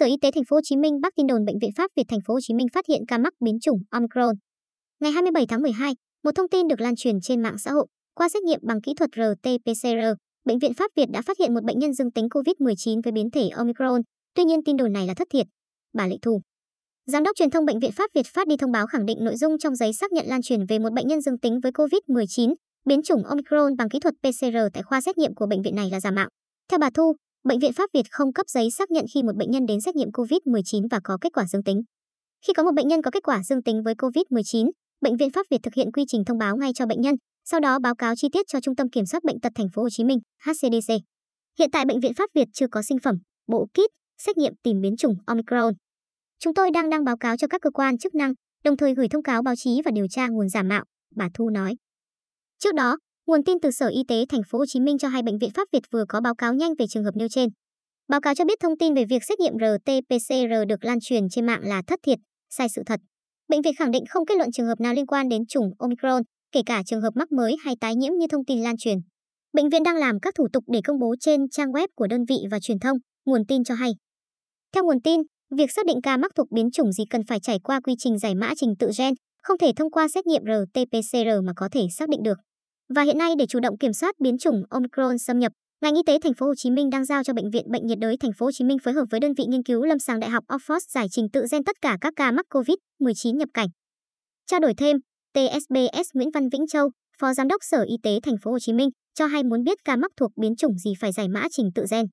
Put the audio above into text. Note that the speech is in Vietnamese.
Sở Y tế thành phố Hồ Chí Minh bác tin đồn bệnh viện Pháp Việt thành phố Hồ Chí Minh phát hiện ca mắc biến chủng Omicron. Ngày 27 tháng 12, một thông tin được lan truyền trên mạng xã hội, qua xét nghiệm bằng kỹ thuật RT-PCR, bệnh viện Pháp Việt đã phát hiện một bệnh nhân dương tính COVID-19 với biến thể Omicron. Tuy nhiên tin đồn này là thất thiệt. Bà Lệ Thu, Giám đốc truyền thông bệnh viện Pháp Việt phát đi thông báo khẳng định nội dung trong giấy xác nhận lan truyền về một bệnh nhân dương tính với COVID-19, biến chủng Omicron bằng kỹ thuật PCR tại khoa xét nghiệm của bệnh viện này là giả mạo. Theo bà Thu, bệnh viện Pháp Việt không cấp giấy xác nhận khi một bệnh nhân đến xét nghiệm COVID-19 và có kết quả dương tính. Khi có một bệnh nhân có kết quả dương tính với COVID-19, bệnh viện Pháp Việt thực hiện quy trình thông báo ngay cho bệnh nhân, sau đó báo cáo chi tiết cho Trung tâm Kiểm soát bệnh tật thành phố Hồ Chí Minh, HCDC. Hiện tại bệnh viện Pháp Việt chưa có sinh phẩm, bộ kit xét nghiệm tìm biến chủng Omicron. Chúng tôi đang đăng báo cáo cho các cơ quan chức năng, đồng thời gửi thông cáo báo chí và điều tra nguồn giả mạo, bà Thu nói. Trước đó, nguồn tin từ Sở Y tế thành phố Hồ Chí Minh cho hai bệnh viện Pháp Việt vừa có báo cáo nhanh về trường hợp nêu trên. Báo cáo cho biết thông tin về việc xét nghiệm RT-PCR được lan truyền trên mạng là thất thiệt, sai sự thật. Bệnh viện khẳng định không kết luận trường hợp nào liên quan đến chủng Omicron, kể cả trường hợp mắc mới hay tái nhiễm như thông tin lan truyền. Bệnh viện đang làm các thủ tục để công bố trên trang web của đơn vị và truyền thông, nguồn tin cho hay. Theo nguồn tin, việc xác định ca mắc thuộc biến chủng gì cần phải trải qua quy trình giải mã trình tự gen, không thể thông qua xét nghiệm RT-PCR mà có thể xác định được. Và hiện nay để chủ động kiểm soát biến chủng Omicron xâm nhập, ngành y tế thành phố Hồ Chí Minh đang giao cho bệnh viện bệnh nhiệt đới thành phố Hồ Chí Minh phối hợp với đơn vị nghiên cứu lâm sàng đại học Oxford giải trình tự gen tất cả các ca mắc COVID-19 nhập cảnh. Trao đổi thêm, TSBS Nguyễn Văn Vĩnh Châu, Phó Giám đốc Sở Y tế thành phố Hồ Chí Minh cho hay muốn biết ca mắc thuộc biến chủng gì phải giải mã trình tự gen.